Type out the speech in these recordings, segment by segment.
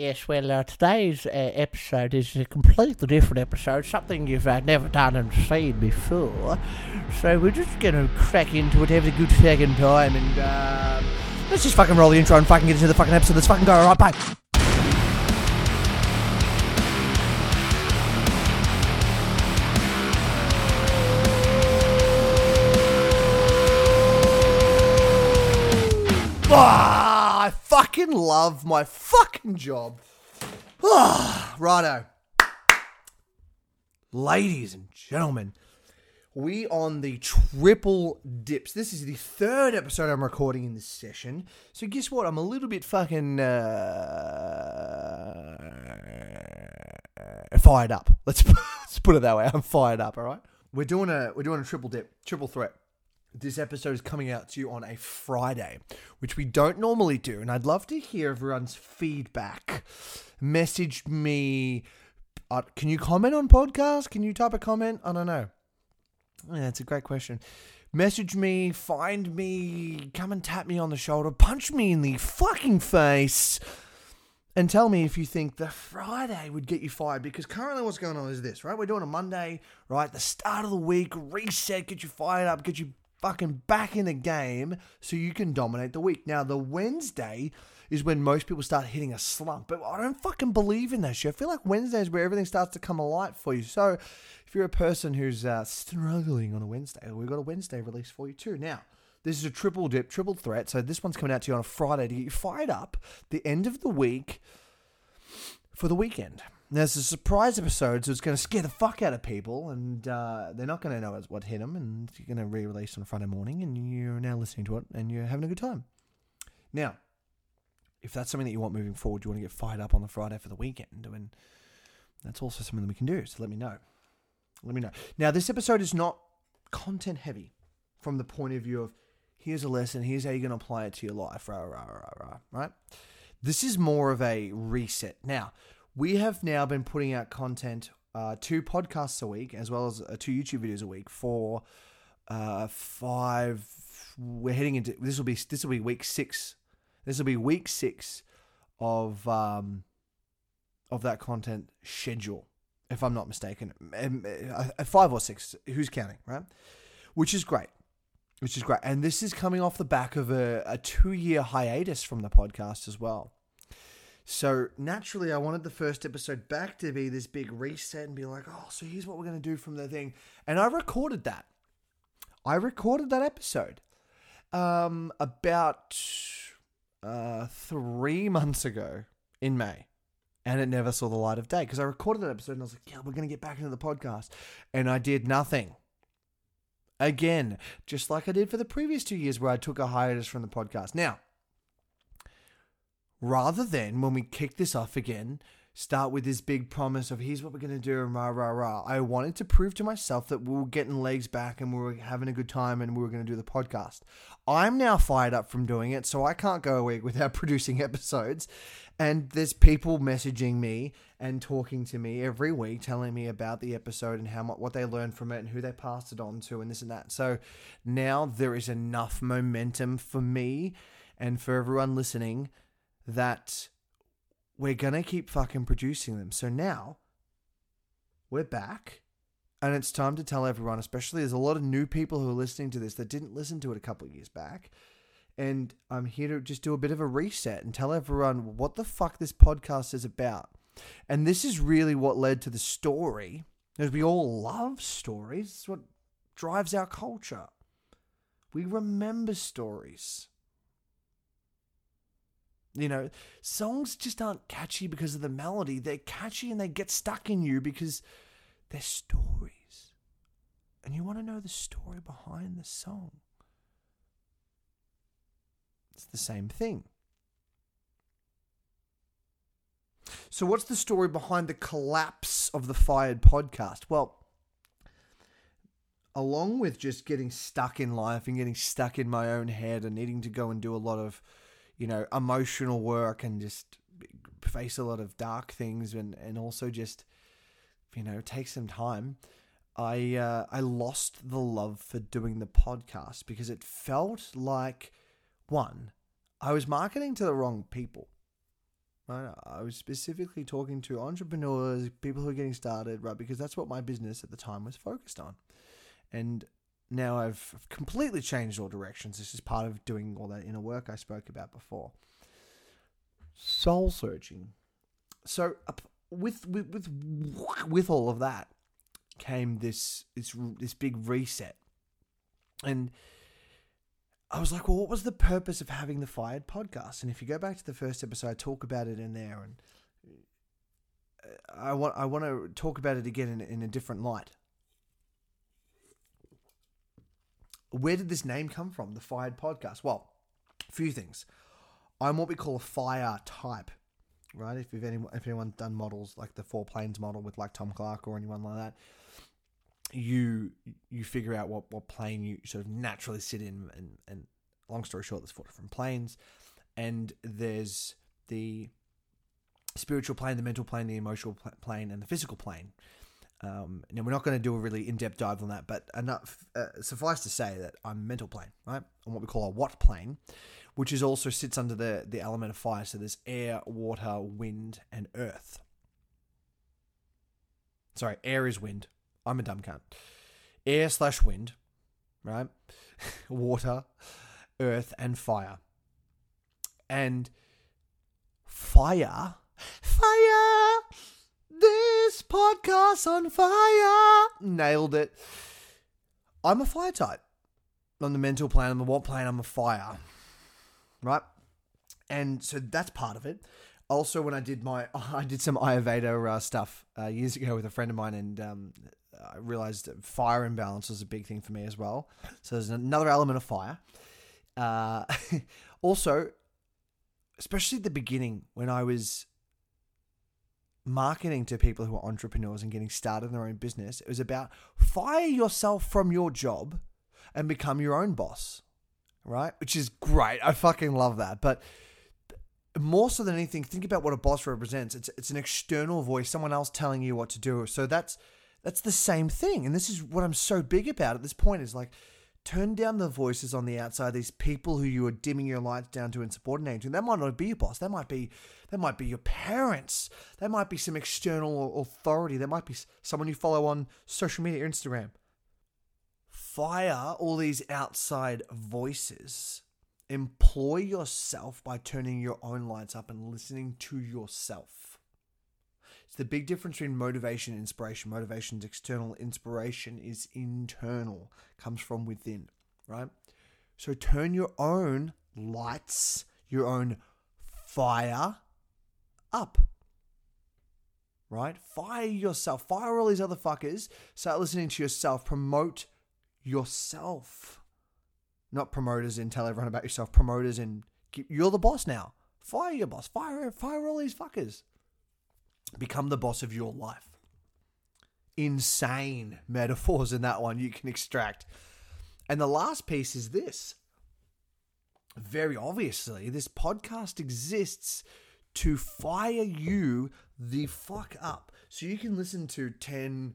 Yes, well, uh, today's uh, episode is a completely different episode, something you've uh, never done and seen before. So we're just gonna crack into it, have a good second time, and uh, let's just fucking roll the intro and fucking get into the fucking episode. Let's fucking go. All right, bye. Ah, fucking love my fucking job. Righto. Ladies and gentlemen, we on the triple dips. This is the third episode I'm recording in this session. So guess what? I'm a little bit fucking uh, fired up. Let's let's put it that way. I'm fired up. All right. We're doing a we're doing a triple dip, triple threat. This episode is coming out to you on a Friday, which we don't normally do, and I'd love to hear everyone's feedback. Message me. Uh, can you comment on podcast? Can you type a comment? I don't know. Yeah, it's a great question. Message me, find me, come and tap me on the shoulder, punch me in the fucking face, and tell me if you think the Friday would get you fired. Because currently, what's going on is this, right? We're doing a Monday, right? The start of the week, reset, get you fired up, get you fucking back in the game so you can dominate the week. Now, the Wednesday is when most people start hitting a slump, but I don't fucking believe in that shit. I feel like Wednesday is where everything starts to come alight for you. So, if you're a person who's uh, struggling on a Wednesday, we've got a Wednesday release for you too. Now, this is a triple dip, triple threat. So, this one's coming out to you on a Friday to get you fired up the end of the week for the weekend. There's a surprise episode, so it's going to scare the fuck out of people, and uh, they're not going to know what hit them, and you're going to re-release on Friday morning, and you're now listening to it, and you're having a good time. Now, if that's something that you want moving forward, you want to get fired up on the Friday for the weekend, and that's also something that we can do. So let me know. Let me know. Now, this episode is not content heavy from the point of view of here's a lesson, here's how you're going to apply it to your life, rah, rah, rah, rah, right? This is more of a reset. Now, we have now been putting out content, uh, two podcasts a week, as well as uh, two YouTube videos a week for uh, five. We're heading into this will be this will be week six. This will be week six of um, of that content schedule, if I'm not mistaken. Uh, five or six. Who's counting, right? Which is great. Which is great. And this is coming off the back of a, a two year hiatus from the podcast as well. So naturally, I wanted the first episode back to be this big reset and be like, oh, so here's what we're going to do from the thing. And I recorded that. I recorded that episode um, about uh, three months ago in May. And it never saw the light of day because I recorded that episode and I was like, yeah, we're going to get back into the podcast. And I did nothing. Again, just like I did for the previous two years where I took a hiatus from the podcast. Now, rather than when we kick this off again, start with this big promise of here's what we're going to do and rah rah rah. I wanted to prove to myself that we were getting legs back and we were having a good time and we were going to do the podcast. I'm now fired up from doing it, so I can't go a week without producing episodes. And there's people messaging me and talking to me every week, telling me about the episode and how what they learned from it and who they passed it on to and this and that. So now there is enough momentum for me and for everyone listening that we're going to keep fucking producing them. So now we're back and it's time to tell everyone, especially there's a lot of new people who are listening to this that didn't listen to it a couple of years back. And I'm here to just do a bit of a reset and tell everyone what the fuck this podcast is about. And this is really what led to the story, as we all love stories. It's what drives our culture. We remember stories. You know, songs just aren't catchy because of the melody. They're catchy and they get stuck in you because they're stories. And you want to know the story behind the song. It's the same thing. So, what's the story behind the collapse of the Fired podcast? Well, along with just getting stuck in life and getting stuck in my own head and needing to go and do a lot of, you know, emotional work and just face a lot of dark things and, and also just, you know, take some time. I uh, I lost the love for doing the podcast because it felt like one, I was marketing to the wrong people. Right? I was specifically talking to entrepreneurs, people who are getting started, right? Because that's what my business at the time was focused on. And now I've completely changed all directions. This is part of doing all that inner work I spoke about before. Soul searching. So with with with with all of that came this this this big reset, and I was like, well, what was the purpose of having the Fired podcast? And if you go back to the first episode, I talk about it in there, and uh, I want I want to talk about it again in, in a different light. Where did this name come from? The Fired podcast. Well, a few things. I'm what we call a fire type, right? If you've anyone, if anyone's done models like the Four Planes model with like Tom Clark or anyone like that, you you figure out what, what plane you sort of naturally sit in and, and long story short there's four different planes and there's the spiritual plane the mental plane the emotional plane and the physical plane um, now we're not going to do a really in-depth dive on that but enough uh, suffice to say that i'm mental plane right on what we call a what plane which is also sits under the the element of fire so there's air water wind and earth sorry air is wind I'm a dumb cunt. Air slash wind, right? Water, earth, and fire. And fire, fire, this podcast on fire. Nailed it. I'm a fire type. On the mental plane, on the what plane, I'm a fire. Right? And so that's part of it. Also, when I did my, I did some Ayurveda uh, stuff uh, years ago with a friend of mine, and um, I realized fire imbalance was a big thing for me as well. So there's another element of fire. Uh, also, especially at the beginning when I was marketing to people who are entrepreneurs and getting started in their own business, it was about fire yourself from your job and become your own boss, right? Which is great. I fucking love that. But more so than anything, think about what a boss represents. It's it's an external voice, someone else telling you what to do. So that's that's the same thing. And this is what I'm so big about at this point is like, turn down the voices on the outside, these people who you are dimming your lights down to and subordinating to. That might not be your boss. That might be that might be your parents. That might be some external authority. That might be someone you follow on social media, Instagram. Fire all these outside voices. Employ yourself by turning your own lights up and listening to yourself. The big difference between motivation and inspiration. Motivation is external, inspiration is internal, comes from within, right? So turn your own lights, your own fire up. Right? Fire yourself. Fire all these other fuckers. Start listening to yourself. Promote yourself. Not promoters and tell everyone about yourself. Promoters and you're the boss now. Fire your boss. Fire fire all these fuckers. Become the boss of your life. Insane metaphors in that one you can extract. And the last piece is this. Very obviously, this podcast exists to fire you the fuck up. So you can listen to 10,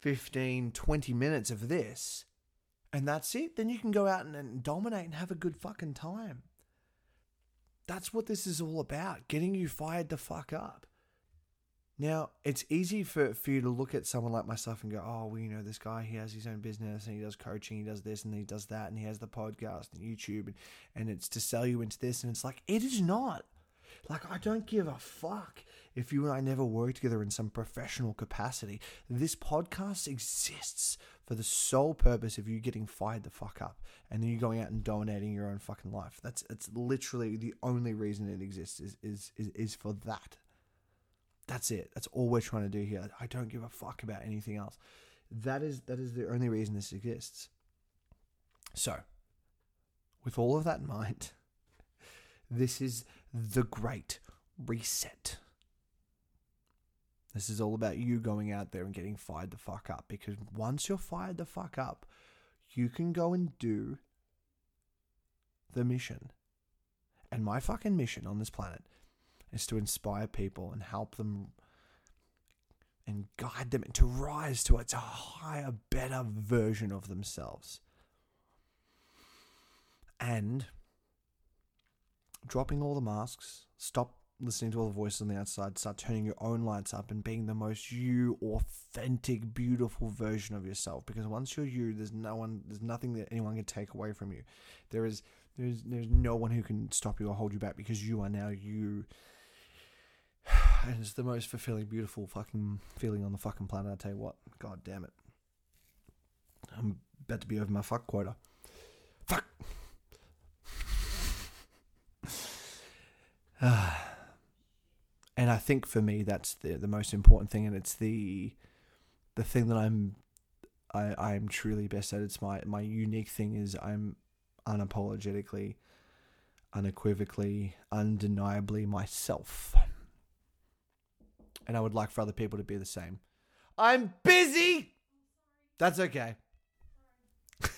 15, 20 minutes of this, and that's it. Then you can go out and, and dominate and have a good fucking time. That's what this is all about getting you fired the fuck up. Now, it's easy for, for you to look at someone like myself and go, oh, well, you know, this guy, he has his own business and he does coaching, he does this and he does that, and he has the podcast and YouTube, and, and it's to sell you into this. And it's like, it is not. Like, I don't give a fuck if you and I never work together in some professional capacity. This podcast exists for the sole purpose of you getting fired the fuck up and then you going out and dominating your own fucking life. That's it's literally the only reason it exists is is is, is for that. That's it. That's all we're trying to do here. I don't give a fuck about anything else. That is that is the only reason this exists. So, with all of that in mind, this is the great reset. This is all about you going out there and getting fired the fuck up because once you're fired the fuck up, you can go and do the mission. And my fucking mission on this planet is to inspire people and help them and guide them to rise to a higher, better version of themselves. And dropping all the masks, stop listening to all the voices on the outside, start turning your own lights up and being the most you, authentic, beautiful version of yourself. Because once you're you, there's no one, there's nothing that anyone can take away from you. There is, there's, there's no one who can stop you or hold you back because you are now you. And it's the most fulfilling, beautiful fucking feeling on the fucking planet. I tell you what, god damn it. I'm about to be over my fuck quota. Fuck. and I think for me that's the the most important thing, and it's the the thing that I'm I I'm truly best at. It's my my unique thing is I'm unapologetically, unequivocally, undeniably myself, and I would like for other people to be the same. I'm busy. That's okay.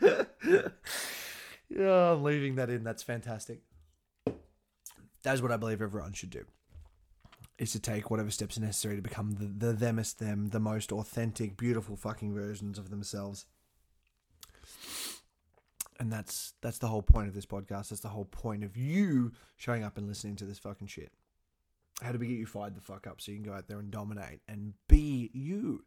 yeah, I'm leaving that in. That's fantastic. That's what I believe everyone should do. Is to take whatever steps are necessary to become the, the themest them, the most authentic, beautiful fucking versions of themselves. And that's that's the whole point of this podcast. That's the whole point of you showing up and listening to this fucking shit. How do we get you fired the fuck up so you can go out there and dominate and be you?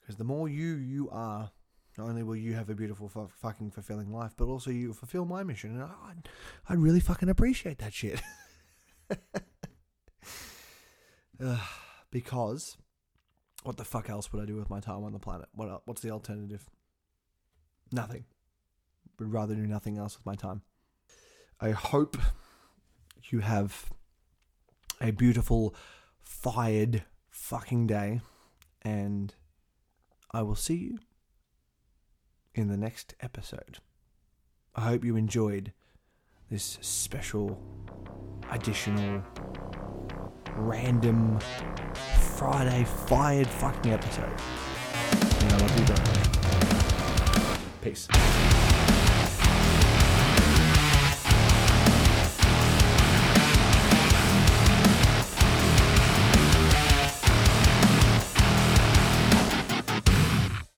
Because the more you you are, not only will you have a beautiful, fu- fucking fulfilling life, but also you fulfill my mission. And I'd, I'd really fucking appreciate that shit. Ugh, because what the fuck else would I do with my time on the planet? What what's the alternative? Nothing. Would rather do nothing else with my time. I hope you have a beautiful, fired fucking day, and I will see you in the next episode. I hope you enjoyed this special, additional, random Friday fired fucking episode. And I love you. Peace.